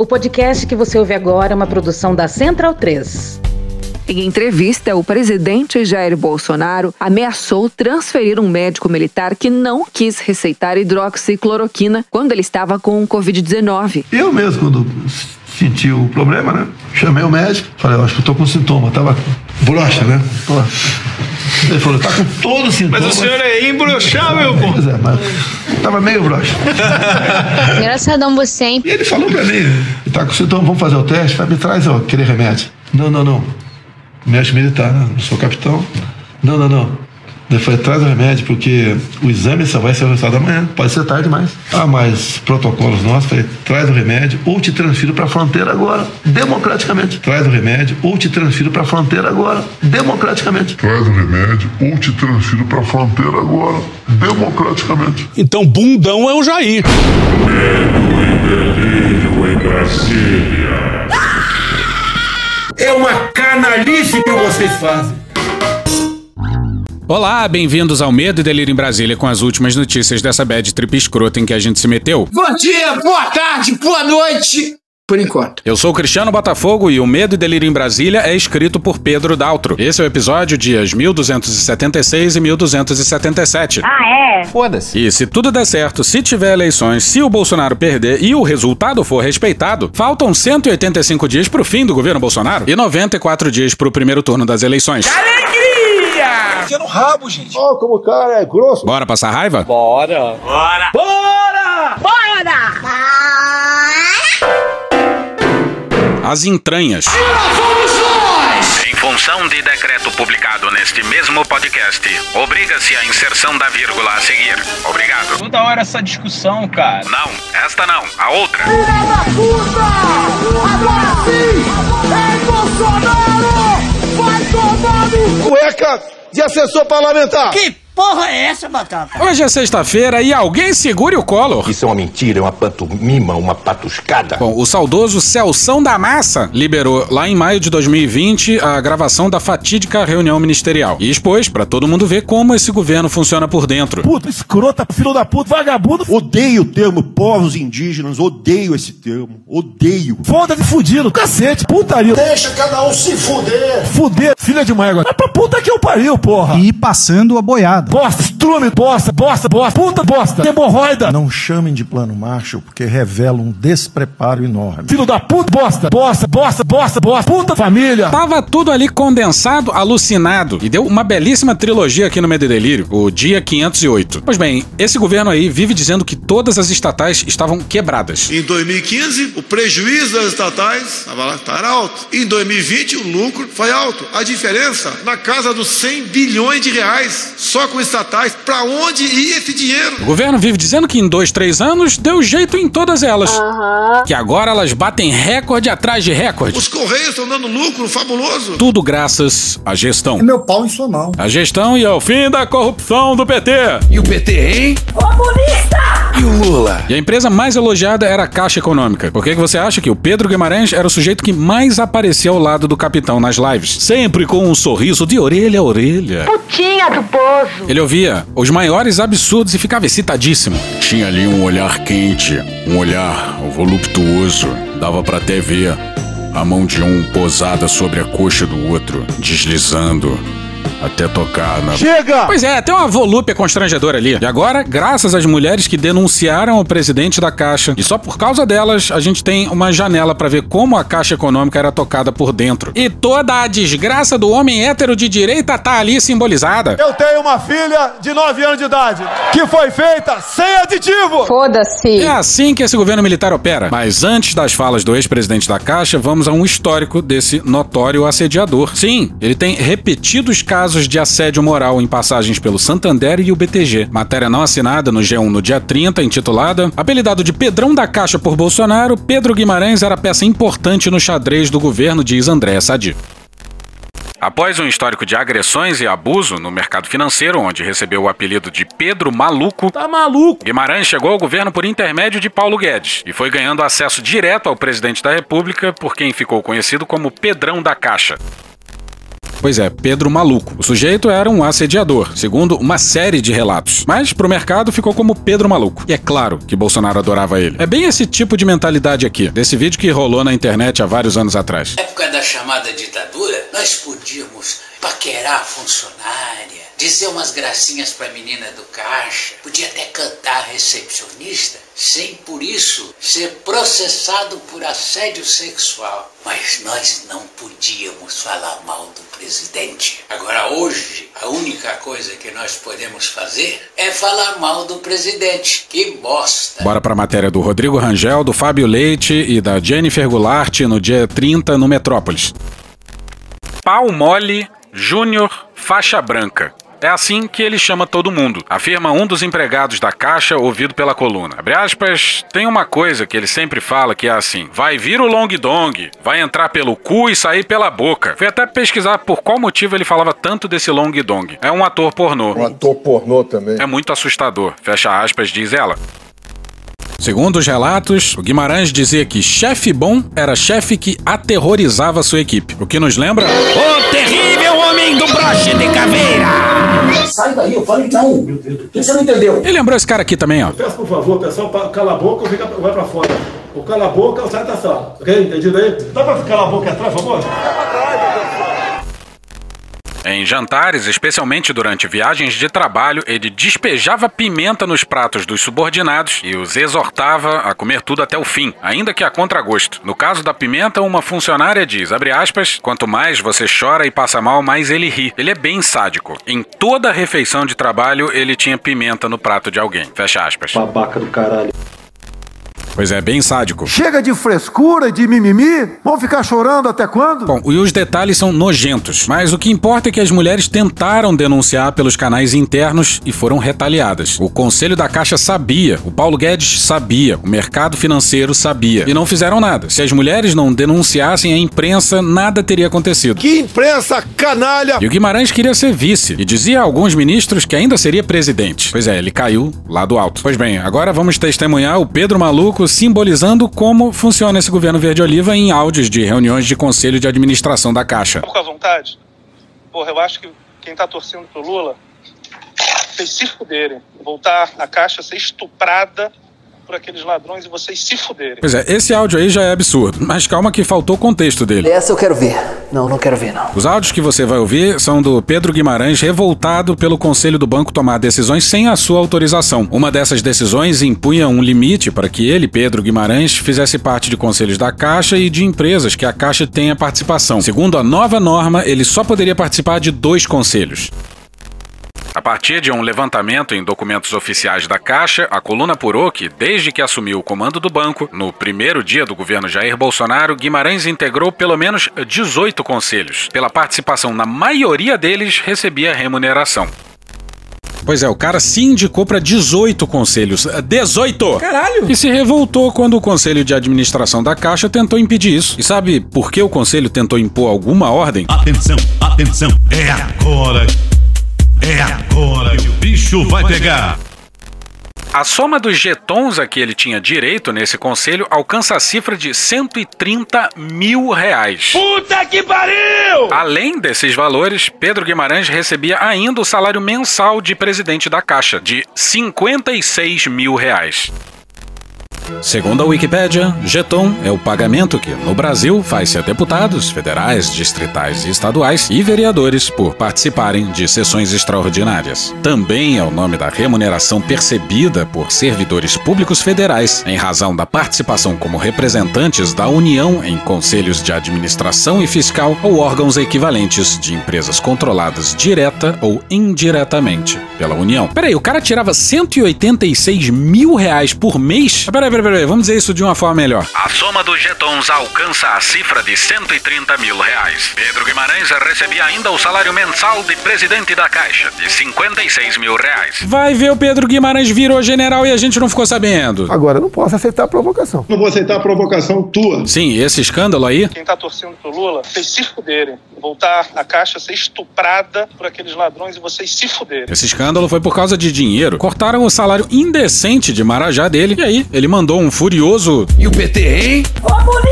O podcast que você ouve agora é uma produção da Central 3. Em entrevista, o presidente Jair Bolsonaro ameaçou transferir um médico militar que não quis receitar hidroxicloroquina quando ele estava com Covid-19. Eu mesmo, quando senti o problema, né? Chamei o médico, falei, acho que eu tô com sintoma, tava broxa, né? Pô. Ele falou, tá com todo sintoma. Mas o senhor é imbrochável, pô. Pois é, mas tava meio broxa. Engraçadão você, hein? E ele falou pra mim, tá com sintoma, vamos fazer o teste? Vai, me traz ó, aquele remédio. Não, não, não. Médico militar, né? Eu sou capitão. Não, não, não. Ele falou, traz o remédio, porque o exame só vai ser o resultado amanhã. Pode ser tarde demais. Ah, mas protocolos nossos, falei, traz o remédio ou te transfiro para a fronteira agora, democraticamente. Traz o remédio ou te transfiro para a fronteira agora, democraticamente. Traz o remédio ou te transfiro para a fronteira agora, democraticamente. Então, bundão é o Jair. Delírio em Brasília. É uma canalice que vocês fazem. Olá, bem-vindos ao Medo e Delírio em Brasília com as últimas notícias dessa bad trip escrota em que a gente se meteu. Bom dia, boa tarde, boa noite. Por enquanto. Eu sou o Cristiano Botafogo e o Medo e Delírio em Brasília é escrito por Pedro Daltro. Esse é o episódio dias 1276 e 1277. Ah, é? Foda-se. E se tudo der certo, se tiver eleições, se o Bolsonaro perder e o resultado for respeitado, faltam 185 dias pro fim do governo Bolsonaro e 94 dias pro primeiro turno das eleições. Enfia no rabo, gente. Ó, como o cara é grosso. Bora passar raiva? Bora. As entranhas. Em função de decreto publicado neste mesmo podcast, obriga-se a inserção da vírgula a seguir. Obrigado. Toda hora essa discussão, cara. Não, esta não, a outra. Cueca de assessor parlamentar. Hoje é sexta-feira e alguém segure o Collor. Isso é uma mentira, é uma pantomima, uma patuscada. Bom, o saudoso Celção da Massa liberou lá em maio de 2020 a gravação da fatídica reunião ministerial e expôs pra todo mundo ver como esse governo funciona por dentro. Puta, escrota, filho da puta, vagabundo. Odeio o termo povos indígenas, odeio esse termo, odeio. Foda-se fudido, cacete, putaria. Deixa cada um se fuder. Fuder, filha de uma égua. Mas pra puta que eu pariu, porra. E passando a boiada. Bosta, estrume, bosta, bosta, bosta, puta bosta, hemorroida. Não chamem de plano Marshall porque revela um despreparo enorme. Filho da puta, bosta, bosta, bosta, bosta, bosta, puta família. Tava tudo ali condensado, alucinado, e deu uma belíssima trilogia aqui no Medo e Delírio, o Dia 508. Pois bem, esse governo aí vive dizendo que todas as estatais estavam quebradas. Em 2015, o prejuízo das estatais estava lá, tá, era alto. Em 2020, o lucro foi alto. A diferença, na casa dos 100 bilhões de reais, só com estatais. Pra onde ia esse dinheiro? O governo vive dizendo que em dois, três anos deu jeito em todas elas. Que agora elas batem recorde atrás de recorde. Os Correios estão dando lucro fabuloso. Tudo graças à gestão. Meu pau em sua mão. A gestão e ao fim da corrupção do PT. E o PT, hein? E o Lula? E a empresa mais elogiada era a Caixa Econômica. Por que, que você acha que o Pedro Guimarães era o sujeito que mais aparecia ao lado do capitão nas lives? Sempre com um sorriso de orelha a orelha. Putinha do poço. Ele ouvia os maiores absurdos e ficava excitadíssimo. Tinha ali um olhar quente, um olhar voluptuoso. Dava pra até ver a mão de um posada sobre a coxa do outro, deslizando até tocar na. Chega! Pois é, tem uma volúpia constrangedora ali. E agora, graças às mulheres que denunciaram o presidente da Caixa, e só por causa delas, a gente tem uma janela pra ver como a Caixa Econômica era tocada por dentro. E toda a desgraça do homem hétero de direita tá ali simbolizada. Eu tenho uma filha de 9 anos de idade que foi feita sem aditivo. Foda-se. É assim que esse governo militar opera. Mas antes das falas do ex-presidente da Caixa, vamos a um histórico desse notório assediador. Sim, ele tem repetidos casos de assédio moral em passagens pelo Santander e o BTG. Matéria não assinada no G1 no dia 30, intitulada Apelidado de Pedrão da Caixa por Bolsonaro, Pedro Guimarães era peça importante no xadrez do governo, diz Andréa Sadi. Após um histórico de agressões e abuso no mercado financeiro, onde recebeu o apelido de Pedro Maluco, Tá maluco? Guimarães chegou ao governo por intermédio de Paulo Guedes e foi ganhando acesso direto ao presidente da República, por quem ficou conhecido como Pedrão da Caixa. Pois é, Pedro Maluco. O sujeito era um assediador, segundo uma série de relatos. Mas pro mercado ficou como Pedro Maluco. E é claro que Bolsonaro adorava ele. É bem esse tipo de mentalidade aqui, desse vídeo que rolou na internet há vários anos atrás. Na época da chamada ditadura, nós podíamos paquerar a funcionária, dizer umas gracinhas pra menina do caixa, podia até cantar recepcionista, sem por isso ser processado por assédio sexual. Mas nós não podíamos falar mal do presidente. Agora, hoje, a única coisa que nós podemos fazer é falar mal do presidente. Que bosta! Bora pra matéria do Rodrigo Rangel, do Fábio Leite e da Jennifer Goulart no dia 30 no Metrópolis. Pau mole Júnior Faixa Branca. É assim que ele chama todo mundo, afirma um dos empregados da caixa ouvido pela coluna. Abre aspas, tem uma coisa que ele sempre fala que é assim: vai vir o long dong, vai entrar pelo cu e sair pela boca. Fui até pesquisar por qual motivo ele falava tanto desse long dong. É um ator pornô. Um ator pornô também. É muito assustador, fecha aspas, diz ela. Segundo os relatos, o Guimarães dizia que chefe bom era chefe que aterrorizava sua equipe. O que nos lembra? O terrível homem do broche de caveira! Sai daí, eu falei não. O que você não entendeu? Ele lembrou esse cara aqui também, ó. Peço por favor, pessoal, cala a boca ou fica, vai pra fora. Ou cala a boca ou sai da sala. Ok? Entendido aí? Dá pra calar a boca atrás, por favor? Em jantares, especialmente durante viagens de trabalho, ele despejava pimenta nos pratos dos subordinados e os exortava a comer tudo até o fim, ainda que a contragosto. No caso da pimenta, uma funcionária diz, aspas, quanto mais você chora e passa mal, mais ele ri. Ele é bem sádico. Em toda refeição de trabalho, ele tinha pimenta no prato de alguém. Fecha aspas. Babaca do caralho. Pois é, bem sádico. Chega de frescura e de mimimi. Vão ficar chorando até quando? Bom, e os detalhes são nojentos, mas o que importa é que as mulheres tentaram denunciar pelos canais internos e foram retaliadas. O Conselho da Caixa sabia, o Paulo Guedes sabia, o mercado financeiro sabia e não fizeram nada. Se as mulheres não denunciassem a imprensa, nada teria acontecido. Que imprensa canalha! E o Guimarães queria ser vice e dizia a alguns ministros que ainda seria presidente. Pois é, ele caiu lá do alto. Pois bem, agora vamos testemunhar o Pedro Maluco simbolizando como funciona esse governo verde-oliva em áudios de reuniões de conselho de administração da Caixa. Com a vontade? Porra, eu acho que quem tá torcendo pro Lula, vocês se fuderem. Voltar a Caixa ser estuprada por aqueles ladrões e vocês se fuderem. Pois é, esse áudio aí já é absurdo, mas calma que faltou o contexto dele. Essa eu quero ver. Não, não quero ver, não. Os áudios que você vai ouvir são do Pedro Guimarães revoltado pelo conselho do banco tomar decisões sem a sua autorização. Uma dessas decisões impunha um limite para que ele, Pedro Guimarães, fizesse parte de conselhos da Caixa e de empresas que a Caixa tenha participação. Segundo a nova norma, ele só poderia participar de dois conselhos. A partir de um levantamento em documentos oficiais da Caixa, a coluna apurou que, desde que assumiu o comando do banco, no primeiro dia do governo Jair Bolsonaro, Guimarães integrou pelo menos 18 conselhos. Pela participação na maioria deles, recebia remuneração. Pois é, o cara se indicou para 18 conselhos. 18! Caralho! E se revoltou quando o conselho de administração da Caixa tentou impedir isso. E sabe por que o conselho tentou impor alguma ordem? Atenção, atenção, é agora! É agora que o bicho vai pegar! A soma dos jetons a que ele tinha direito nesse conselho alcança a cifra de 130 mil reais. Puta que pariu! Além desses valores, Pedro Guimarães recebia ainda o salário mensal de presidente da Caixa, de 56 mil reais. Segundo a Wikipédia, jeton é o pagamento que, no Brasil, faz-se a deputados, federais, distritais e estaduais e vereadores por participarem de sessões extraordinárias. Também é o nome da remuneração percebida por servidores públicos federais em razão da participação como representantes da União em conselhos de administração e fiscal ou órgãos equivalentes de empresas controladas direta ou indiretamente pela União. Peraí, o cara tirava 186 mil reais por mês? Peraí, peraí, peraí, vamos dizer isso de uma forma melhor. A soma dos jetons alcança a cifra de 130 mil reais. Pedro Guimarães recebia ainda o salário mensal de presidente da Caixa, de 56 mil reais. Vai ver o Pedro Guimarães virou general e a gente não ficou sabendo. Agora, eu não posso aceitar a provocação. Não vou aceitar a provocação tua. Sim, esse escândalo aí. Quem tá torcendo pro Lula, vocês se fuderem. Voltar a Caixa ser estuprada por aqueles ladrões e vocês se fuderem. Esse escândalo foi por causa de dinheiro. Cortaram o salário indecente de Marajá dele e aí ele mandou um furioso. E o PT, hein? Comunista!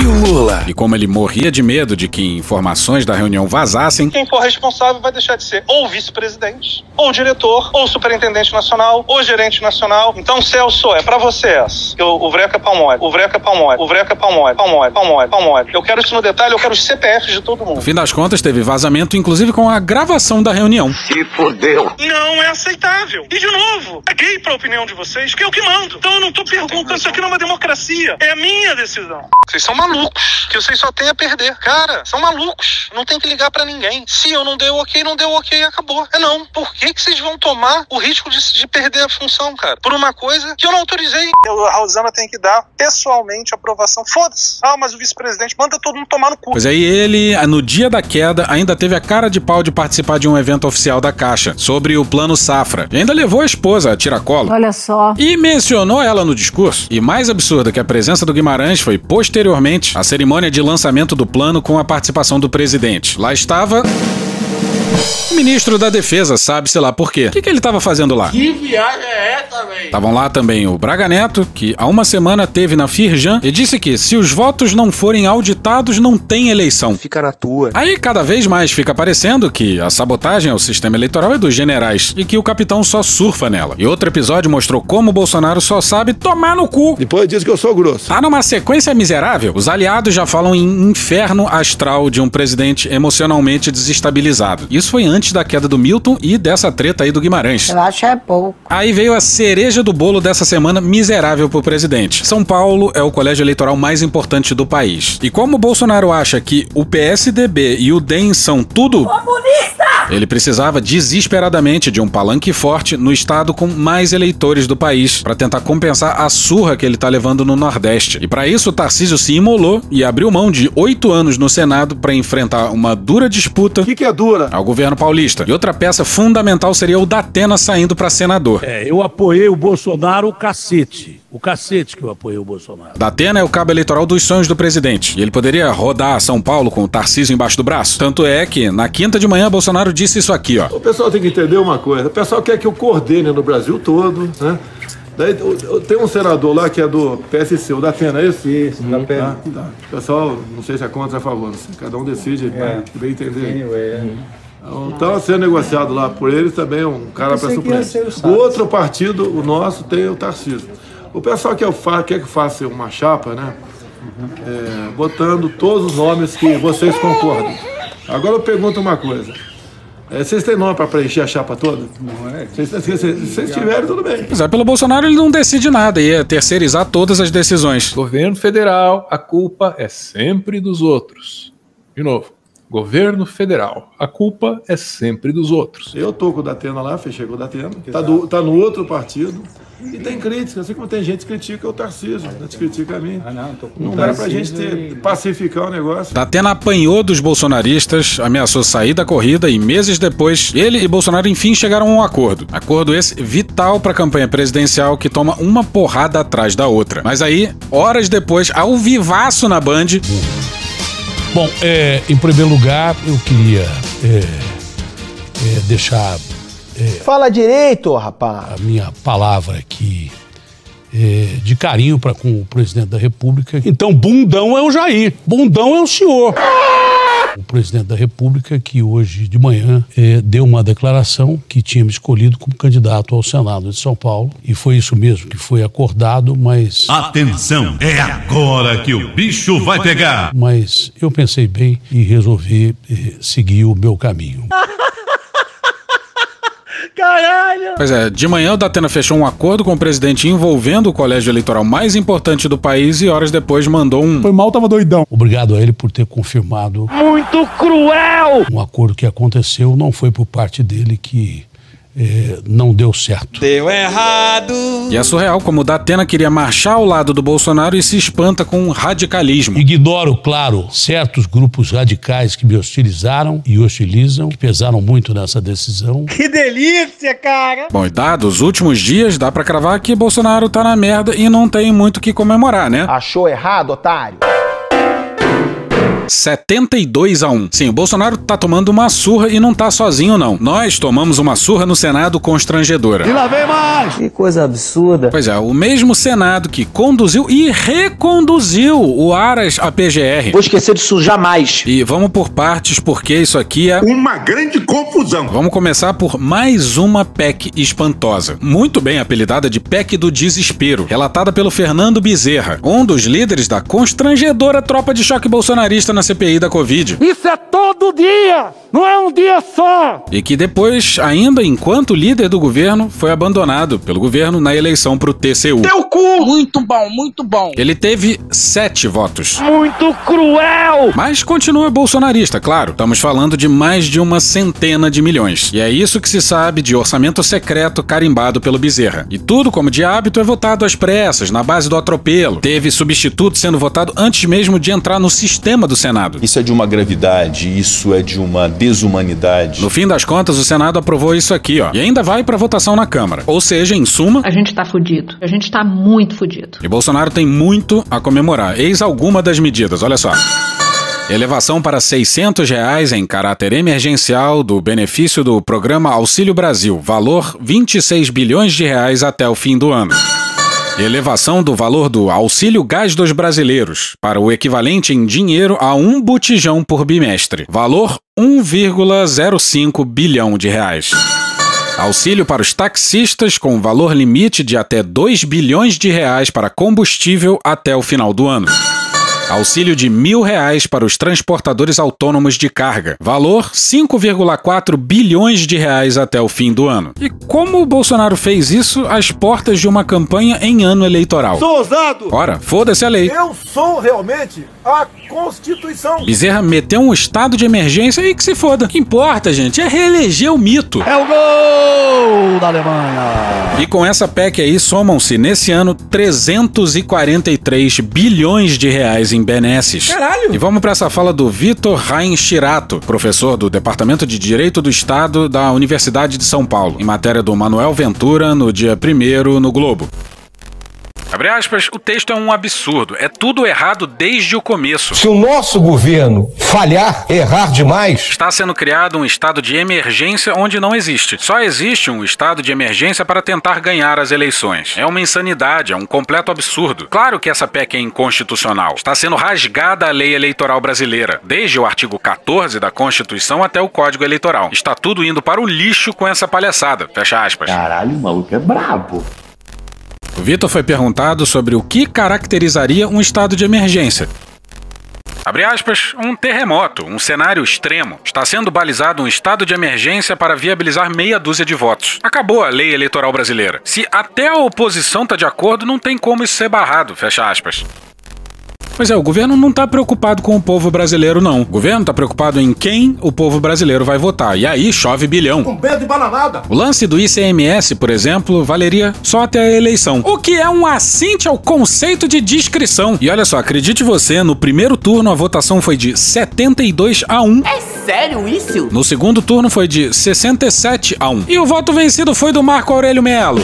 E o Lula? E como ele morria de medo de que informações da reunião vazassem, Quem for responsável vai deixar de ser ou vice-presidente, ou diretor, ou superintendente nacional, ou gerente nacional. Então, Celso, é pra você essa. Eu, o Vreca é palmole, o Vreca é palmole, o Vreca é palmole, palmole, palmole, palmole. Eu quero isso no detalhe, eu quero os CPFs de todo mundo. no fim das contas teve vazamento, inclusive com a gravação da reunião. Se fodeu. Não é aceitável. E de novo, caguei pra opinião de vocês, que é o que mando. Então eu não tô perguntando, isso aqui não é uma democracia. É a minha decisão. Vocês são malucos, que vocês só têm a perder. Cara, são malucos. Não tem que ligar pra ninguém. Se eu não dei o ok, não deu o ok, acabou. É não. Por que, que vocês vão tomar o risco de, de perder a função, cara? Por uma coisa que eu não autorizei. Eu, a Rosana tem que dar pessoalmente a aprovação. Foda-se. Ah, mas o vice-presidente manda todo mundo tomar no cu. Pois aí ele, no dia da queda, ainda teve a cara de pau de participar de um evento oficial da Caixa sobre o plano Safra. E ainda levou a esposa a tiracolo. Olha só. E mencionou ela no discurso. E mais absurdo que a presença do Guimarães foi posteriormente a cerimônia de lançamento do plano com a participação do presidente. Lá estava. O ministro da Defesa, sabe-se lá por quê. O que, que ele estava fazendo lá? Que viagem é essa, velho? Estavam lá também o Braga Neto, que há uma semana teve na Firjan e disse que se os votos não forem auditados, não tem eleição. Fica na tua. Aí cada vez mais fica parecendo que a sabotagem ao sistema eleitoral é dos generais e que o capitão só surfa nela. E outro episódio mostrou como o Bolsonaro só sabe tomar no cu. Depois diz que eu sou grosso. Tá numa sequência miserável, os aliados já falam em inferno astral de um presidente emocionalmente desestabilizado. Isso foi antes da queda do Milton e dessa treta aí do Guimarães. Eu acho é pouco. Aí veio a cereja do bolo dessa semana miserável pro presidente. São Paulo é o colégio eleitoral mais importante do país. E como o Bolsonaro acha que o PSDB e o DEM são tudo. Ele precisava desesperadamente de um palanque forte no estado com mais eleitores do país para tentar compensar a surra que ele tá levando no Nordeste. E para isso, o Tarcísio se imolou e abriu mão de oito anos no Senado para enfrentar uma dura disputa. O que, que é dura? Ao governo paulista. E outra peça fundamental seria o Datena saindo para senador. É, eu apoiei o Bolsonaro o cacete. O cacete que eu apoiei o Bolsonaro. Datena é o cabo eleitoral dos sonhos do presidente. E ele poderia rodar São Paulo com o Tarcísio embaixo do braço. Tanto é que, na quinta de manhã, Bolsonaro disse isso aqui, ó. O pessoal tem que entender uma coisa. O pessoal quer que eu coordene no Brasil todo, né? Daí tem um senador lá que é do PSC, o da Atena, é esse? Isso, da Atena. Tá, tá. O pessoal, não sei se é contra ou a favor, assim, cada um decide, né? bem entender. Então, sendo negociado lá por eles também é um cara para ia suplente. o outro partido, o nosso, tem o Tarcísio. O pessoal quer, fa- quer que faça uma chapa, né? É, botando todos os nomes que vocês concordam. Agora eu pergunto uma coisa. É, vocês têm nome para preencher a chapa toda? Não é. Se vocês, vocês tiverem, tudo bem. Pois é, pelo Bolsonaro ele não decide nada, ia terceirizar todas as decisões. Governo federal, a culpa é sempre dos outros. De novo, governo federal, a culpa é sempre dos outros. Eu tô com o Datena lá, fechei com o Datena, tá, do, tá no outro partido. E tem crítica, assim como tem gente que critica o Tarcísio, né? te critica a mim. não dá pra gente ter, pacificar o negócio. Datena apanhou dos bolsonaristas, ameaçou sair da corrida e meses depois, ele e Bolsonaro enfim chegaram a um acordo. Acordo esse vital para a campanha presidencial que toma uma porrada atrás da outra. Mas aí, horas depois, ao vivaço na Band, Bom, é, em primeiro lugar, eu queria é, é, deixar Fala direito, rapaz. a minha palavra aqui é, de carinho para com o presidente da República. Então, bundão é o Jair, bundão é o senhor. O presidente da República que hoje de manhã é, deu uma declaração que tinha me escolhido como candidato ao Senado de São Paulo e foi isso mesmo que foi acordado, mas Atenção, é agora que o bicho vai pegar. mas eu pensei bem e resolvi eh, seguir o meu caminho. Caralho! Pois é, de manhã o Datena fechou um acordo com o presidente envolvendo o colégio eleitoral mais importante do país e horas depois mandou um. Foi mal, tava doidão. Obrigado a ele por ter confirmado Muito cruel! um acordo que aconteceu. Não foi por parte dele que eh, não deu certo. Deu errado! E é surreal como o Datena queria marchar ao lado do Bolsonaro e se espanta com o radicalismo. Ignoro, claro, certos grupos radicais que me hostilizaram e hostilizam, que pesaram muito nessa decisão. Que delícia, cara! Bom, e dados os últimos dias, dá pra cravar que Bolsonaro tá na merda e não tem muito o que comemorar, né? Achou errado, otário? 72 a 1. Sim, o Bolsonaro tá tomando uma surra e não tá sozinho, não. Nós tomamos uma surra no Senado constrangedora. E lá vem mais! Que coisa absurda. Pois é, o mesmo Senado que conduziu e reconduziu o Aras à PGR. Vou esquecer disso jamais. E vamos por partes, porque isso aqui é. Uma grande confusão. Vamos começar por mais uma PEC espantosa. Muito bem apelidada de PEC do Desespero, relatada pelo Fernando Bezerra, um dos líderes da constrangedora tropa de choque bolsonarista na CPI da Covid. Isso é todo dia! Não é um dia só! E que depois, ainda enquanto líder do governo, foi abandonado pelo governo na eleição pro TCU. Teu cu! Muito bom, muito bom. Ele teve sete votos. Muito cruel! Mas continua bolsonarista, claro. Estamos falando de mais de uma centena de milhões. E é isso que se sabe de orçamento secreto carimbado pelo Bezerra. E tudo, como de hábito, é votado às pressas, na base do atropelo. Teve substituto sendo votado antes mesmo de entrar no sistema do Senado. Isso é de uma gravidade, isso é de uma desumanidade. No fim das contas, o Senado aprovou isso aqui, ó. E ainda vai para votação na Câmara. Ou seja, em suma. A gente tá fudido. A gente tá muito fudido. E Bolsonaro tem muito a comemorar. Eis alguma das medidas, olha só. Elevação para 600 reais em caráter emergencial do benefício do programa Auxílio Brasil, valor 26 bilhões de reais até o fim do ano. Elevação do valor do auxílio gás dos brasileiros para o equivalente em dinheiro a um botijão por bimestre, valor 1,05 bilhão de reais. Auxílio para os taxistas com valor limite de até 2 bilhões de reais para combustível até o final do ano. Auxílio de mil reais para os transportadores autônomos de carga. Valor 5,4 bilhões de reais até o fim do ano. E como o Bolsonaro fez isso às portas de uma campanha em ano eleitoral? Sou ousado! Ora, foda-se a lei. Eu sou realmente a Constituição. Bezerra meteu um estado de emergência e que se foda. O que importa, gente, é reeleger o mito. É o gol da Alemanha. E com essa PEC aí somam-se nesse ano 343 bilhões de reais em benesses. Caralho! E vamos para essa fala do Vitor Rain Chirato, professor do Departamento de Direito do Estado da Universidade de São Paulo, em matéria do Manuel Ventura no dia 1 no Globo. Abre aspas, o texto é um absurdo. É tudo errado desde o começo. Se o nosso governo falhar, errar demais. Está sendo criado um estado de emergência onde não existe. Só existe um estado de emergência para tentar ganhar as eleições. É uma insanidade, é um completo absurdo. Claro que essa PEC é inconstitucional. Está sendo rasgada a lei eleitoral brasileira, desde o artigo 14 da Constituição até o Código Eleitoral. Está tudo indo para o lixo com essa palhaçada. Fecha aspas. Caralho, o maluco é brabo. Vitor foi perguntado sobre o que caracterizaria um estado de emergência. Abre aspas, um terremoto, um cenário extremo. Está sendo balizado um estado de emergência para viabilizar meia dúzia de votos. Acabou a lei eleitoral brasileira. Se até a oposição está de acordo, não tem como isso ser barrado, fecha aspas. Pois é, o governo não está preocupado com o povo brasileiro, não. O governo está preocupado em quem o povo brasileiro vai votar. E aí chove bilhão. Com medo de bananada. O lance do ICMS, por exemplo, valeria só até a eleição. O que é um assinte ao conceito de discrição. E olha só, acredite você, no primeiro turno a votação foi de 72 a 1. É sério isso? No segundo turno foi de 67 a 1. E o voto vencido foi do Marco Aurélio Melo.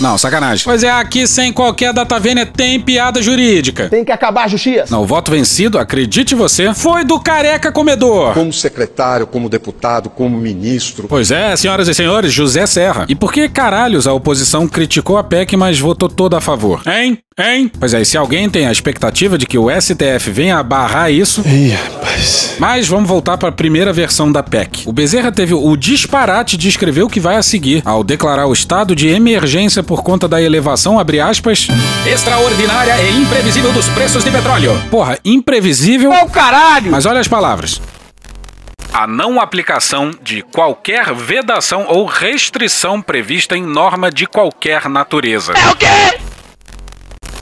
Não, sacanagem. Pois é, aqui sem qualquer data vênia tem piada jurídica. Tem que acabar a justiça. Não, o voto vencido, acredite você, foi do careca comedor. Como secretário, como deputado, como ministro. Pois é, senhoras e senhores, José Serra. E por que caralhos a oposição criticou a PEC, mas votou toda a favor? Hein? Hein? Pois é, e se alguém tem a expectativa de que o STF venha a barrar isso. Ih, rapaz. Mas vamos voltar para a primeira versão da PEC. O Bezerra teve o disparate de escrever o que vai a seguir, ao declarar o estado de emergência por conta da elevação, abre aspas, extraordinária e imprevisível dos preços de petróleo. Porra, imprevisível. Ô, caralho! Mas olha as palavras a não aplicação de qualquer vedação ou restrição prevista em norma de qualquer natureza. É o quê?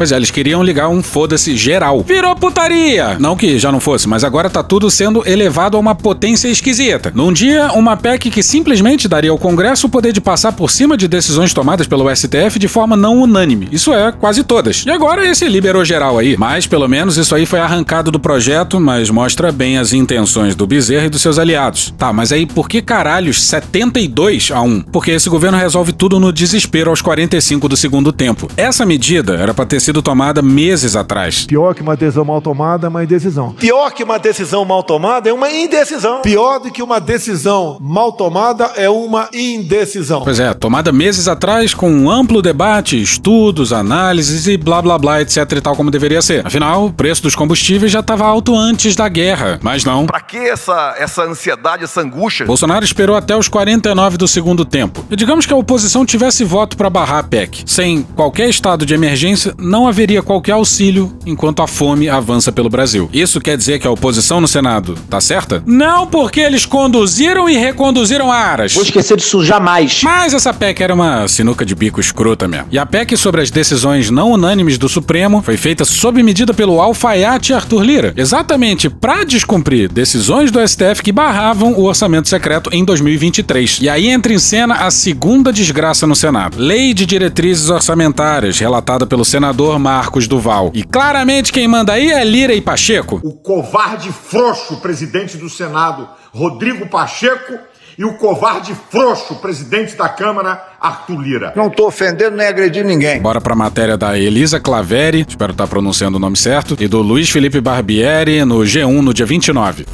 Pois é, eles queriam ligar um foda-se geral. Virou putaria! Não que já não fosse, mas agora tá tudo sendo elevado a uma potência esquisita. Num dia, uma PEC que simplesmente daria ao Congresso o poder de passar por cima de decisões tomadas pelo STF de forma não unânime. Isso é, quase todas. E agora esse liberou geral aí. Mas, pelo menos, isso aí foi arrancado do projeto, mas mostra bem as intenções do Bezerra e dos seus aliados. Tá, mas aí por que caralhos 72 a 1? Porque esse governo resolve tudo no desespero aos 45 do segundo tempo. Essa medida era pra ter sido sido tomada meses atrás. Pior que uma decisão mal tomada é uma indecisão. Pior que uma decisão mal tomada é uma indecisão. Pior do que uma decisão mal tomada é uma indecisão. Pois é, tomada meses atrás com um amplo debate, estudos, análises e blá blá blá, etc e tal como deveria ser. Afinal, o preço dos combustíveis já estava alto antes da guerra. Mas não. Pra que essa, essa ansiedade, essa angústia? Bolsonaro esperou até os 49 do segundo tempo. E digamos que a oposição tivesse voto para barrar a PEC. Sem qualquer estado de emergência, não haveria qualquer auxílio enquanto a fome avança pelo Brasil. Isso quer dizer que a oposição no Senado tá certa? Não, porque eles conduziram e reconduziram aras. Vou esquecer disso jamais. Mas essa PEC era uma sinuca de bico escrota mesmo. E a PEC sobre as decisões não unânimes do Supremo foi feita sob medida pelo alfaiate Arthur Lira, exatamente para descumprir decisões do STF que barravam o orçamento secreto em 2023. E aí entra em cena a segunda desgraça no Senado. Lei de Diretrizes Orçamentárias, relatada pelo senador Marcos Duval. E claramente quem manda aí é Lira e Pacheco. O covarde frouxo presidente do Senado, Rodrigo Pacheco, e o covarde frouxo presidente da Câmara, Arthur Lira. Não tô ofendendo nem agredindo ninguém. Bora pra matéria da Elisa Claveri, espero estar pronunciando o nome certo, e do Luiz Felipe Barbieri no G1 no dia 29.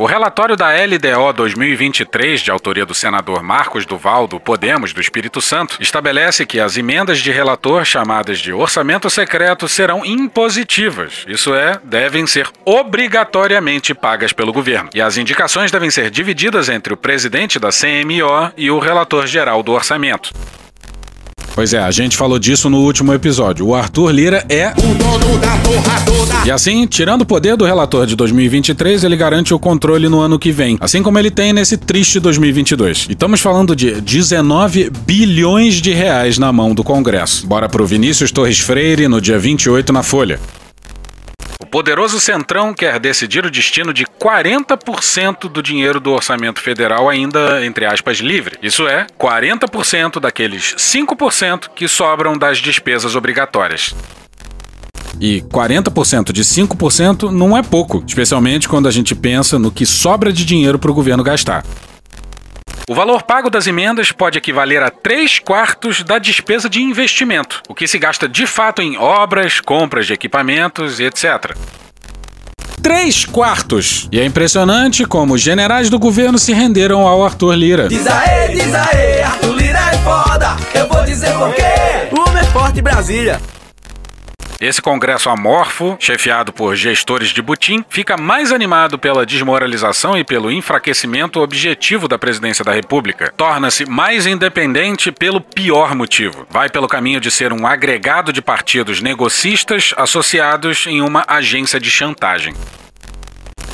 O relatório da LDO 2023, de autoria do senador Marcos Duval, do Podemos do Espírito Santo, estabelece que as emendas de relator chamadas de orçamento secreto serão impositivas, isso é, devem ser obrigatoriamente pagas pelo governo. E as indicações devem ser divididas entre o presidente da CMO e o relator geral do orçamento. Pois é, a gente falou disso no último episódio. O Arthur Lira é o dono da porra toda. E assim, tirando o poder do relator de 2023, ele garante o controle no ano que vem, assim como ele tem nesse triste 2022. E estamos falando de 19 bilhões de reais na mão do Congresso. Bora pro Vinícius Torres Freire no dia 28 na Folha. Poderoso Centrão quer decidir o destino de 40% do dinheiro do orçamento federal ainda, entre aspas, livre. Isso é, 40% daqueles 5% que sobram das despesas obrigatórias. E 40% de 5% não é pouco, especialmente quando a gente pensa no que sobra de dinheiro para o governo gastar. O valor pago das emendas pode equivaler a 3 quartos da despesa de investimento, o que se gasta de fato em obras, compras de equipamentos e etc. 3 quartos! E é impressionante como os generais do governo se renderam ao Arthur Lira. Diz aê, diz aê, Arthur Lira é foda! Eu vou dizer por quê! O homem é forte Brasília! Esse congresso amorfo, chefiado por gestores de Butim, fica mais animado pela desmoralização e pelo enfraquecimento objetivo da presidência da República. Torna-se mais independente pelo pior motivo. Vai pelo caminho de ser um agregado de partidos negocistas associados em uma agência de chantagem.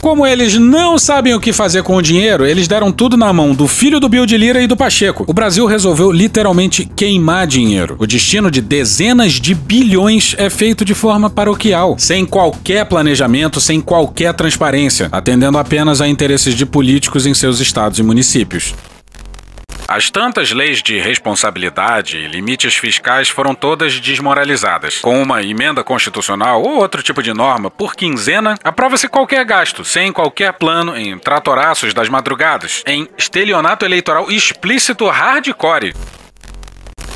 Como eles não sabem o que fazer com o dinheiro, eles deram tudo na mão do filho do Bill de Lira e do Pacheco. O Brasil resolveu literalmente queimar dinheiro. O destino de dezenas de bilhões é feito de forma paroquial, sem qualquer planejamento, sem qualquer transparência, atendendo apenas a interesses de políticos em seus estados e municípios. As tantas leis de responsabilidade e limites fiscais foram todas desmoralizadas. Com uma emenda constitucional ou outro tipo de norma por quinzena, aprova-se qualquer gasto, sem qualquer plano, em tratoraços das madrugadas, em estelionato eleitoral explícito hardcore.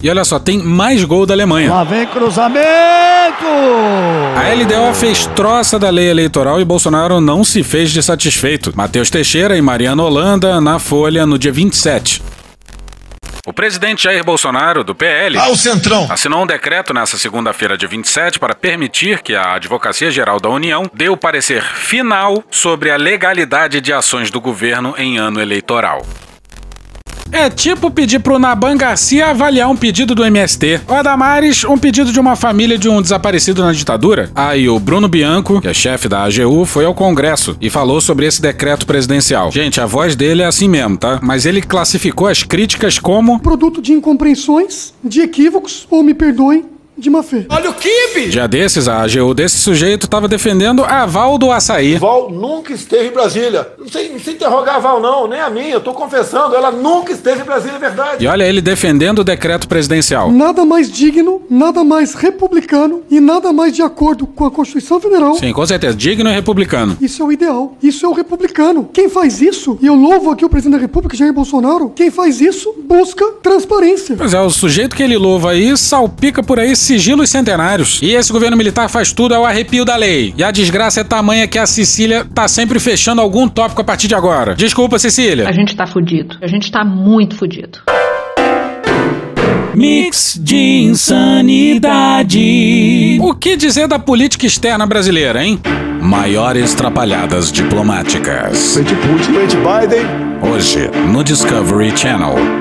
E olha só, tem mais gol da Alemanha. Lá vem cruzamento! A LDO fez troça da lei eleitoral e Bolsonaro não se fez de satisfeito. Matheus Teixeira e Mariana Holanda na Folha no dia 27. O presidente Jair Bolsonaro, do PL, assinou um decreto nesta segunda-feira, dia 27, para permitir que a Advocacia Geral da União dê o parecer final sobre a legalidade de ações do governo em ano eleitoral. É tipo pedir pro Naban Garcia avaliar um pedido do MST. O Adamares, um pedido de uma família de um desaparecido na ditadura. Aí o Bruno Bianco, que é chefe da AGU, foi ao Congresso e falou sobre esse decreto presidencial. Gente, a voz dele é assim mesmo, tá? Mas ele classificou as críticas como produto de incompreensões, de equívocos, ou me perdoem, de má fé. Olha o kibe! Dia desses, a AGU desse sujeito tava defendendo a Val do Açaí. Val nunca esteve em Brasília. Não sei, não sei interrogar a Val, não, nem a mim. Eu tô confessando, ela nunca esteve em Brasília, é verdade. E olha ele defendendo o decreto presidencial. Nada mais digno, nada mais republicano e nada mais de acordo com a Constituição Federal. Sim, com certeza. Digno e republicano. Isso é o ideal. Isso é o republicano. Quem faz isso, e eu louvo aqui o presidente da República, Jair Bolsonaro, quem faz isso busca transparência. Pois é, o sujeito que ele louva aí salpica por aí sigilos centenários. E esse governo militar faz tudo ao arrepio da lei. E a desgraça é tamanha que a Sicília tá sempre fechando algum tópico a partir de agora. Desculpa, Cecília. A gente tá fudido. A gente tá muito fudido. Mix de insanidade. O que dizer da política externa brasileira, hein? Maiores trapalhadas diplomáticas. Frente Putin, frente Biden. Hoje, no Discovery Channel.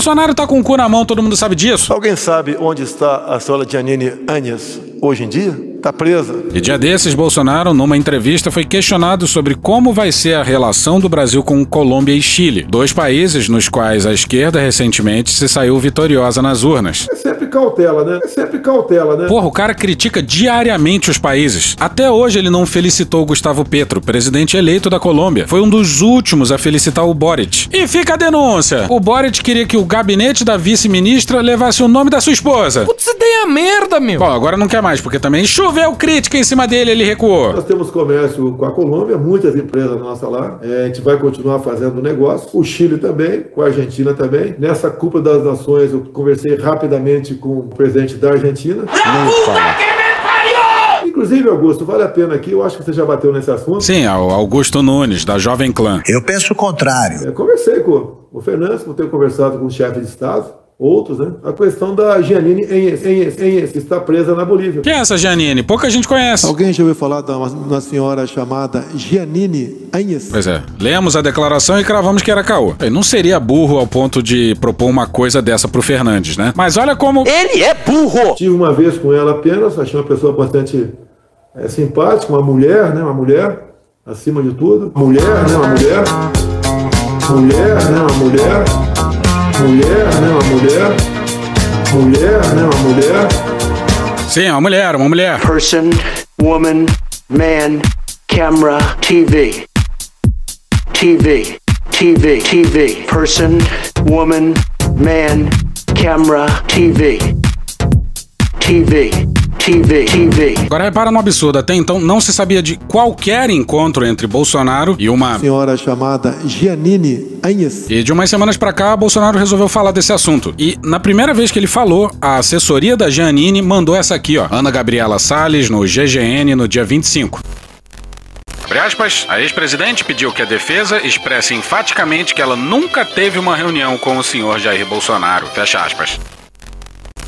Bolsonaro tá com o cu na mão, todo mundo sabe disso. Alguém sabe onde está a senhora Giannini Anhas hoje em dia? Está presa. E dia desses, Bolsonaro, numa entrevista, foi questionado sobre como vai ser a relação do Brasil com Colômbia e Chile, dois países nos quais a esquerda recentemente se saiu vitoriosa nas urnas. É sempre cautela, né? É sempre cautela, né? Porra, o cara critica diariamente os países. Até hoje ele não felicitou Gustavo Petro, presidente eleito da Colômbia. Foi um dos últimos a felicitar o Boric. E fica a denúncia. O Boric queria que o gabinete da vice-ministra levasse o nome da sua esposa. Putz, ideia merda, meu. Bom, agora não quer mais, porque também choveu crítica em cima dele, ele recuou. Nós temos comércio com a Colômbia, muitas empresas nossas lá. É, a gente vai continuar fazendo negócio. O Chile também, com a Argentina também. Nessa Copa das Nações, eu conversei rapidamente com o presidente da Argentina. Não. Inclusive, Augusto, vale a pena aqui, eu acho que você já bateu nesse assunto. Sim, é o Augusto Nunes, da Jovem Clã. Eu penso o contrário. É, conversei com o Fernandes, como tenho conversado com o chefe de Estado outros, né? A questão da Giannini Enhes, Enhes, Enhes, que está presa na Bolívia. Quem é essa Giannini? Pouca gente conhece. Alguém já ouviu falar de uma, uma senhora chamada Giannini Enhes? Pois é. Lemos a declaração e cravamos que era caô. Ele não seria burro ao ponto de propor uma coisa dessa pro Fernandes, né? Mas olha como... Ele é burro! Tive uma vez com ela apenas, achei uma pessoa bastante é, simpática, uma mulher, né? Uma mulher, acima de tudo. Mulher, né? Uma mulher. Mulher, né? Uma mulher mulher, né? Uma mulher. Mulher, né? Uma mulher. Sim, uma mulher, uma mulher. Person, woman, man, camera, TV. TV, TV, TV. Person, woman, man, camera, TV. TV. TV, TV. Agora repara no absurdo, até então não se sabia de qualquer encontro entre Bolsonaro e uma senhora chamada Giannini Anhes. E de umas semanas para cá, Bolsonaro resolveu falar desse assunto. E na primeira vez que ele falou, a assessoria da Giannini mandou essa aqui, ó. Ana Gabriela Salles no GGN no dia 25. Abre aspas, a ex-presidente pediu que a defesa expresse enfaticamente que ela nunca teve uma reunião com o senhor Jair Bolsonaro. Fecha aspas.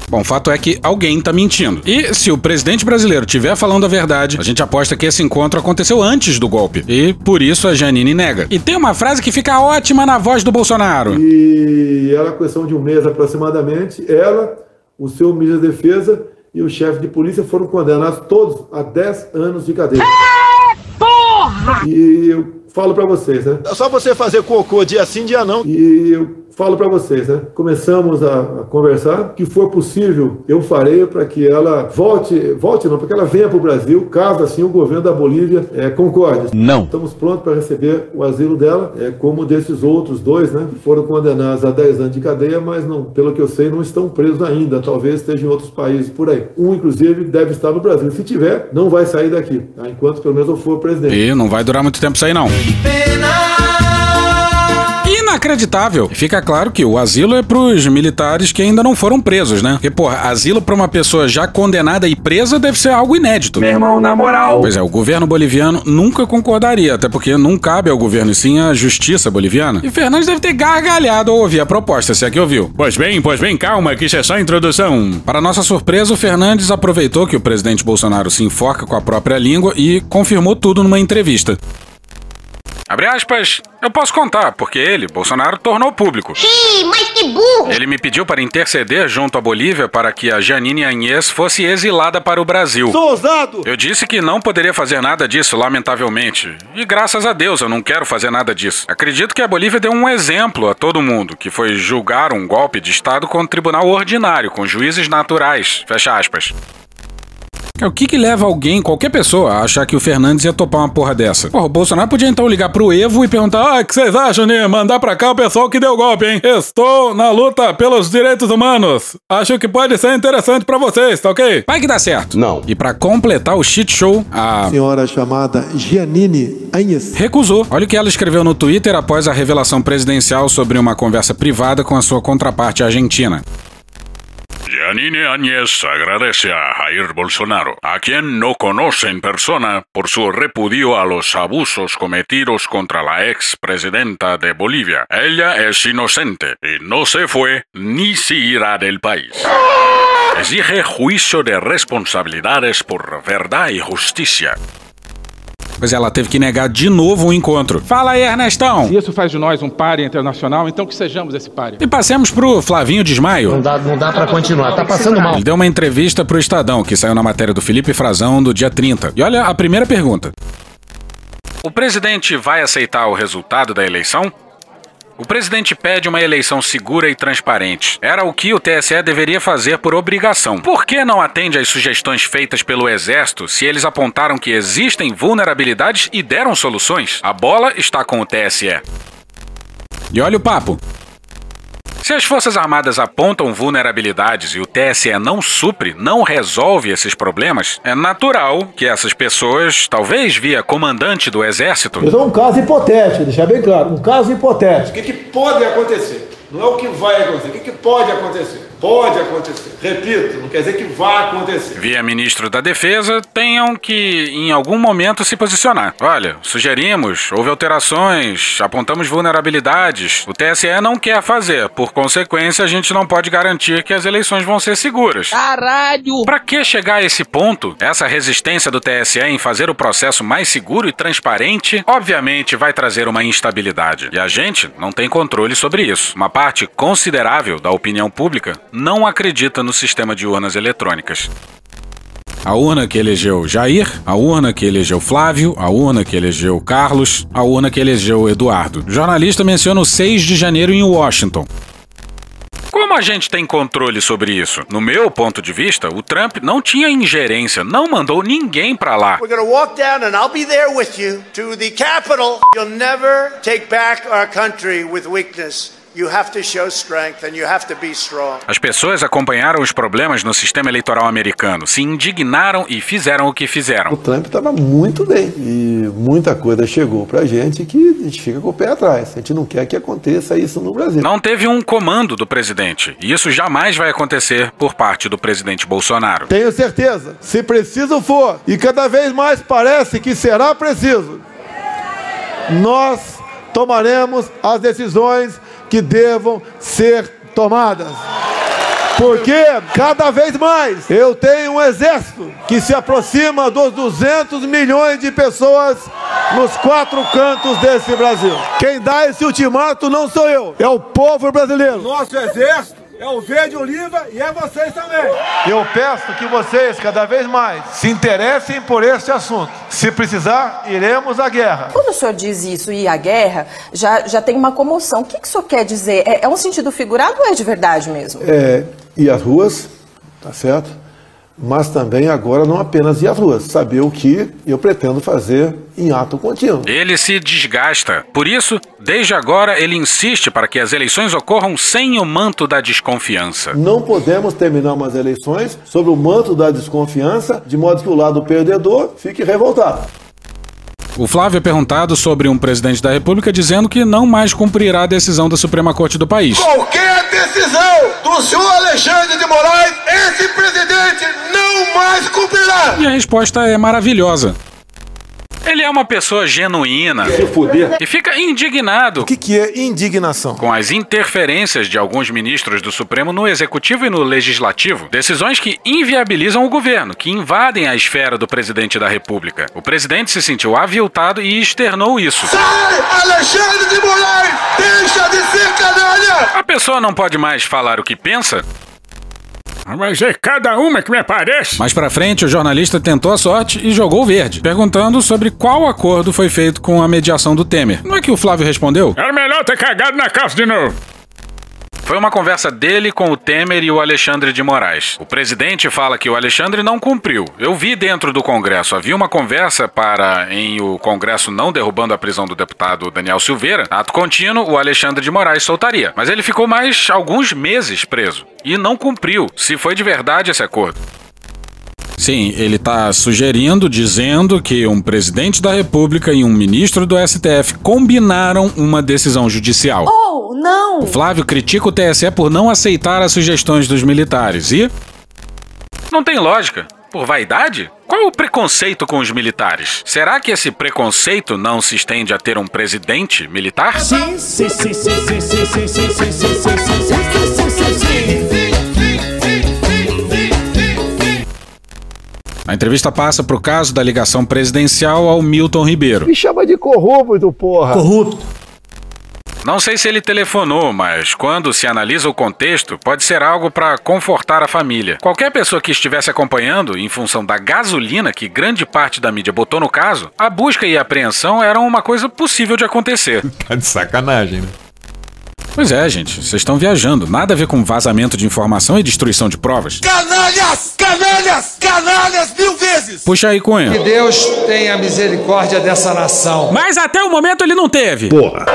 Bom, fato é que alguém tá mentindo. E se o presidente brasileiro estiver falando a verdade, a gente aposta que esse encontro aconteceu antes do golpe. E por isso a Janine nega. E tem uma frase que fica ótima na voz do Bolsonaro. E ela, questão de um mês aproximadamente, ela, o seu ministro da Defesa e o chefe de polícia foram condenados todos a 10 anos de cadeia. Porra! E eu falo para vocês, né? É só você fazer cocô dia sim, dia não. E eu falo para vocês, né? Começamos a, a, conversar, que for possível, eu farei para que ela volte, volte não, para que ela venha para o Brasil, caso assim o governo da Bolívia é, concorde. Não. Estamos prontos para receber o asilo dela, é, como desses outros dois, né? Que foram condenados a 10 anos de cadeia, mas não, pelo que eu sei, não estão presos ainda. Talvez estejam em outros países por aí. Um, inclusive, deve estar no Brasil. Se tiver, não vai sair daqui, tá? enquanto pelo menos eu for presidente. E não vai durar muito tempo isso aí, não. Inacreditável. E fica claro que o asilo é pros militares que ainda não foram presos, né? Porque, porra, asilo pra uma pessoa já condenada e presa deve ser algo inédito. Meu irmão, na moral. Pois é, o governo boliviano nunca concordaria, até porque não cabe ao governo e sim à justiça boliviana. E Fernandes deve ter gargalhado ao ouvir a proposta, se é que ouviu. Pois bem, pois bem, calma, que isso é só a introdução. Para nossa surpresa, o Fernandes aproveitou que o presidente Bolsonaro se enfoca com a própria língua e confirmou tudo numa entrevista. Abre aspas, eu posso contar, porque ele, Bolsonaro, tornou público. Sim, mas que burro! Ele me pediu para interceder junto à Bolívia para que a Janine Anhes fosse exilada para o Brasil. Sou ousado! Eu disse que não poderia fazer nada disso, lamentavelmente. E graças a Deus eu não quero fazer nada disso. Acredito que a Bolívia deu um exemplo a todo mundo, que foi julgar um golpe de Estado com um tribunal ordinário, com juízes naturais. Fecha aspas. O que que leva alguém, qualquer pessoa, a achar que o Fernandes ia topar uma porra dessa? Porra, o Bolsonaro podia então ligar pro Evo e perguntar: Ah, o que vocês acham de mandar pra cá o pessoal que deu golpe, hein? Estou na luta pelos direitos humanos. Acho que pode ser interessante pra vocês, tá ok? Vai que dá certo. Não. E pra completar o shit show, a senhora chamada Giannini Anhes recusou. Olha o que ela escreveu no Twitter após a revelação presidencial sobre uma conversa privada com a sua contraparte argentina. Janine Áñez agradece a Jair Bolsonaro, a quien no conoce en persona, por su repudio a los abusos cometidos contra la ex presidenta de Bolivia. Ella es inocente y no se fue ni se irá del país. Exige juicio de responsabilidades por verdad y justicia. Pois ela teve que negar de novo o encontro. Fala aí, Ernestão. Se isso faz de nós um páreo internacional, então que sejamos esse páreo. E passemos pro Flavinho Desmaio. Não dá, não dá para continuar, tá passando mal. Ele deu uma entrevista pro Estadão, que saiu na matéria do Felipe Frazão do dia 30. E olha a primeira pergunta. O presidente vai aceitar o resultado da eleição? O presidente pede uma eleição segura e transparente. Era o que o TSE deveria fazer por obrigação. Por que não atende às sugestões feitas pelo Exército se eles apontaram que existem vulnerabilidades e deram soluções? A bola está com o TSE. E olha o papo. Se as Forças Armadas apontam vulnerabilidades e o TSE não supre, não resolve esses problemas, é natural que essas pessoas, talvez via comandante do Exército. Isso é um caso hipotético, deixar bem claro, um caso hipotético. O que, que pode acontecer? Não é o que vai acontecer, o que, que pode acontecer? Pode acontecer. Repito, não quer dizer que vai acontecer. Via ministro da Defesa, tenham que, em algum momento, se posicionar. Olha, sugerimos, houve alterações, apontamos vulnerabilidades. O TSE não quer fazer. Por consequência, a gente não pode garantir que as eleições vão ser seguras. Caralho! Para que chegar a esse ponto? Essa resistência do TSE em fazer o processo mais seguro e transparente, obviamente vai trazer uma instabilidade. E a gente não tem controle sobre isso. Uma parte considerável da opinião pública não acredita no sistema de urnas eletrônicas. A urna que elegeu Jair, a urna que elegeu Flávio, a urna que elegeu Carlos, a urna que elegeu Eduardo. O jornalista menciona o 6 de janeiro em Washington. Como a gente tem controle sobre isso? No meu ponto de vista, o Trump não tinha ingerência, não mandou ninguém para lá. We're to walk down and I'll be there with you to the Capitol. You'll never take back our country with weakness. You have to show strength and you have to be strong. As pessoas acompanharam os problemas no sistema eleitoral americano, se indignaram e fizeram o que fizeram. O Trump estava muito bem e muita coisa chegou pra gente que a gente fica com o pé atrás. A gente não quer que aconteça isso no Brasil. Não teve um comando do presidente, e isso jamais vai acontecer por parte do presidente Bolsonaro. Tenho certeza, se preciso for, e cada vez mais parece que será preciso, nós tomaremos as decisões que devam ser tomadas. Porque cada vez mais eu tenho um exército que se aproxima dos 200 milhões de pessoas nos quatro cantos desse Brasil. Quem dá esse ultimato não sou eu, é o povo brasileiro. Nosso exército é o verde oliva e é vocês também. Eu peço que vocês cada vez mais se interessem por este assunto. Se precisar, iremos à guerra. Quando o senhor diz isso e a guerra, já, já tem uma comoção. O que, que o senhor quer dizer? É, é um sentido figurado ou é de verdade mesmo? É, e as ruas, tá certo? Mas também agora não apenas ir às ruas, saber o que eu pretendo fazer em ato contínuo. Ele se desgasta. Por isso, desde agora, ele insiste para que as eleições ocorram sem o manto da desconfiança. Não podemos terminar umas eleições sobre o manto da desconfiança, de modo que o lado perdedor fique revoltado. O Flávio é perguntado sobre um presidente da República dizendo que não mais cumprirá a decisão da Suprema Corte do país. Qualquer decisão do senhor Alexandre de Moraes, esse presidente não mais cumprirá. E a resposta é maravilhosa. Ele é uma pessoa genuína e fica indignado. O que, que é indignação? Com as interferências de alguns ministros do Supremo no Executivo e no Legislativo. Decisões que inviabilizam o governo, que invadem a esfera do presidente da República. O presidente se sentiu aviltado e externou isso. Sai, Alexandre de Moraes! Deixa de ser canalha! A pessoa não pode mais falar o que pensa? Mas é cada uma que me aparece. Mais pra frente, o jornalista tentou a sorte e jogou verde, perguntando sobre qual acordo foi feito com a mediação do Temer. Não é que o Flávio respondeu? Era melhor ter cagado na calça de novo. Foi uma conversa dele com o Temer e o Alexandre de Moraes. O presidente fala que o Alexandre não cumpriu. Eu vi dentro do Congresso, havia uma conversa para, em o Congresso não derrubando a prisão do deputado Daniel Silveira, ato contínuo, o Alexandre de Moraes soltaria. Mas ele ficou mais alguns meses preso e não cumpriu, se foi de verdade esse acordo. Sim, ele está sugerindo, dizendo que um presidente da República e um ministro do STF combinaram uma decisão judicial. Ou Não! O Flávio critica o TSE por não aceitar as sugestões dos militares e. Não tem lógica. Por vaidade? Qual é o preconceito com os militares? Será que esse preconceito não se estende a ter um presidente militar? Sim, sim, sim, sim, sim, sim, sim, sim, sim, sim, sim, sim, sim, sim. A entrevista passa pro caso da ligação presidencial ao Milton Ribeiro. Me chama de corrupto, porra. Corrupto. Não sei se ele telefonou, mas quando se analisa o contexto, pode ser algo para confortar a família. Qualquer pessoa que estivesse acompanhando, em função da gasolina que grande parte da mídia botou no caso, a busca e a apreensão eram uma coisa possível de acontecer. Tá de sacanagem, né? Pois é, gente, vocês estão viajando. Nada a ver com vazamento de informação e destruição de provas. Canalhas! Canalhas! Canalhas mil vezes! Puxa aí, Cunha. Que Deus tenha misericórdia dessa nação. Mas até o momento ele não teve. Porra.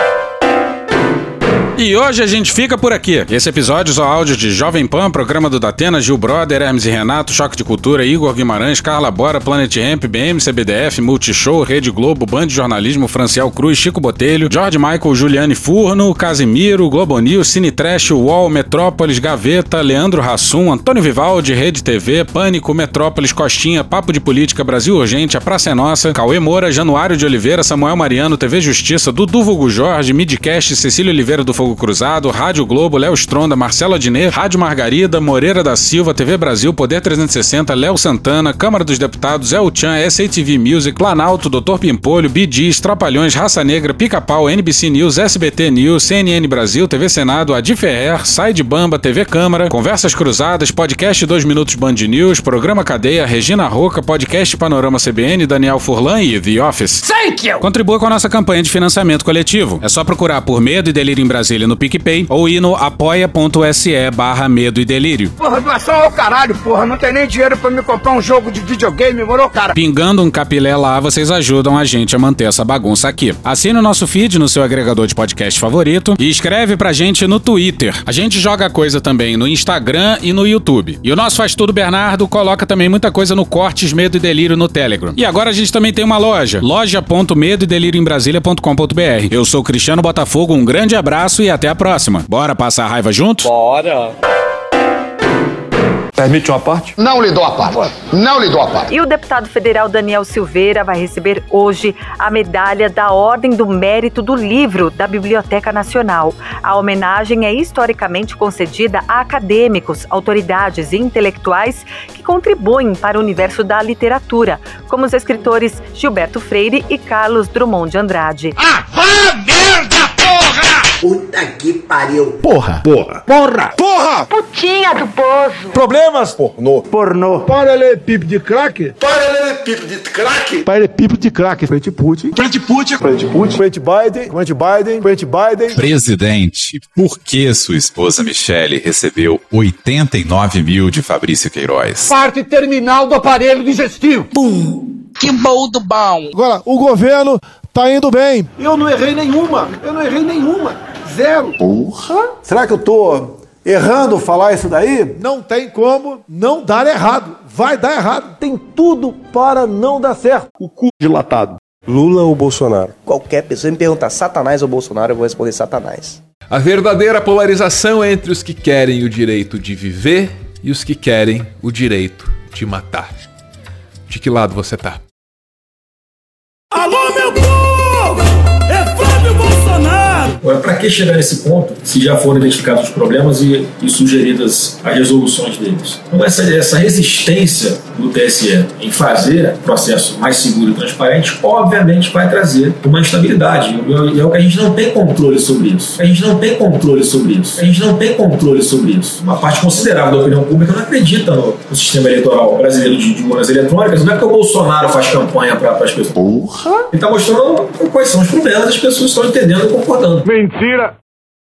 Thank you. E hoje a gente fica por aqui. Esse episódio usou áudio de Jovem Pan, programa do Datena, Gil Brother, Hermes e Renato, Choque de Cultura, Igor Guimarães, Carla Bora, Planet Ramp, BM, CBDF, Multishow, Rede Globo, Band de Jornalismo, Franciel Cruz, Chico Botelho, George Michael, Juliane Furno, Casimiro, Globo News, Cine Trash, UOL, Metrópolis, Gaveta, Leandro Rassum, Antônio Vivaldi, Rede TV, Pânico, Metrópolis, Costinha, Papo de Política, Brasil Urgente, A Praça é Nossa, Cauê Moura, Januário de Oliveira, Samuel Mariano, TV Justiça, Dudu Vulgo Jorge, Midcast, Cecília Oliveira do Fogo Cruzado, Rádio Globo, Léo Stronda, Marcelo Adnet, Rádio Margarida, Moreira da Silva, TV Brasil, Poder 360, Léo Santana, Câmara dos Deputados, El Chan, SATV Music, Planalto, Doutor Pimpolho, BDs, Trapalhões, Raça Negra, Pica-Pau, NBC News, SBT News, CNN Brasil, TV Senado, Adi Ferrer, Sai de Bamba, TV Câmara, Conversas Cruzadas, Podcast 2 Minutos Band News, Programa Cadeia, Regina Roca, Podcast Panorama CBN, Daniel Furlan e The Office. Thank you! Contribua com a nossa campanha de financiamento coletivo. É só procurar por Medo e Delírio em Brasília no PicPay ou ir no apoia.se barra Medo e Delírio. Porra, doação ao caralho, porra. Não tem nem dinheiro pra me comprar um jogo de videogame, moro, cara? Pingando um capilé lá, vocês ajudam a gente a manter essa bagunça aqui. Assine o nosso feed no seu agregador de podcast favorito e escreve pra gente no Twitter. A gente joga coisa também no Instagram e no YouTube. E o nosso Faz Tudo Bernardo coloca também muita coisa no Cortes Medo e Delírio no Telegram. E agora a gente também tem uma loja, loja.medo e delírio em Brasília.com.br. Eu sou Cristiano Botafogo, um grande abraço e até a próxima. Bora passar a raiva junto? Bora! Permite uma parte? Não lhe dou a parte. Não lhe dou a parte. E o deputado federal Daniel Silveira vai receber hoje a medalha da Ordem do Mérito do Livro da Biblioteca Nacional. A homenagem é historicamente concedida a acadêmicos, autoridades e intelectuais que contribuem para o universo da literatura, como os escritores Gilberto Freire e Carlos Drummond de Andrade. Ah, merda! Puta que pariu. Porra. Porra. Porra! Porra! Putinha do poço. Problemas? Pornô. Pornô. Paralelepípedo de crack? Paralelepípedo de crack? Paralelepípedo de crack. Frente Putin. Frente Putin. Frente Putin. Frente Biden. Frente Biden. Frente Biden. Presidente, por que sua esposa Michele recebeu 89 mil de Fabrício Queiroz? Parte terminal do aparelho digestivo. Pum! Que bom do bom! Agora, o governo tá indo bem. Eu não errei nenhuma. Eu não errei nenhuma. Zero. Porra. Será que eu tô errando falar isso daí? Não tem como não dar errado. Vai dar errado. Tem tudo para não dar certo. O cu dilatado. Lula ou Bolsonaro? Qualquer pessoa me perguntar Satanás ou Bolsonaro, eu vou responder Satanás. A verdadeira polarização é entre os que querem o direito de viver e os que querem o direito de matar. De que lado você tá? Alô, meu povo! É! Agora, para que chegar nesse ponto se já foram identificados os problemas e, e sugeridas as resoluções deles? Então, essa, essa resistência do TSE em fazer o processo mais seguro e transparente, obviamente vai trazer uma instabilidade. E é o que a gente não tem controle sobre isso. A gente não tem controle sobre isso. A gente não tem controle sobre isso. Uma parte considerável da opinião pública não acredita no, no sistema eleitoral brasileiro de, de urnas eletrônicas. Não é que o Bolsonaro faz campanha para as pessoas. Porra! Ele está mostrando quais são os problemas, as pessoas estão entendendo e concordando. Mentira!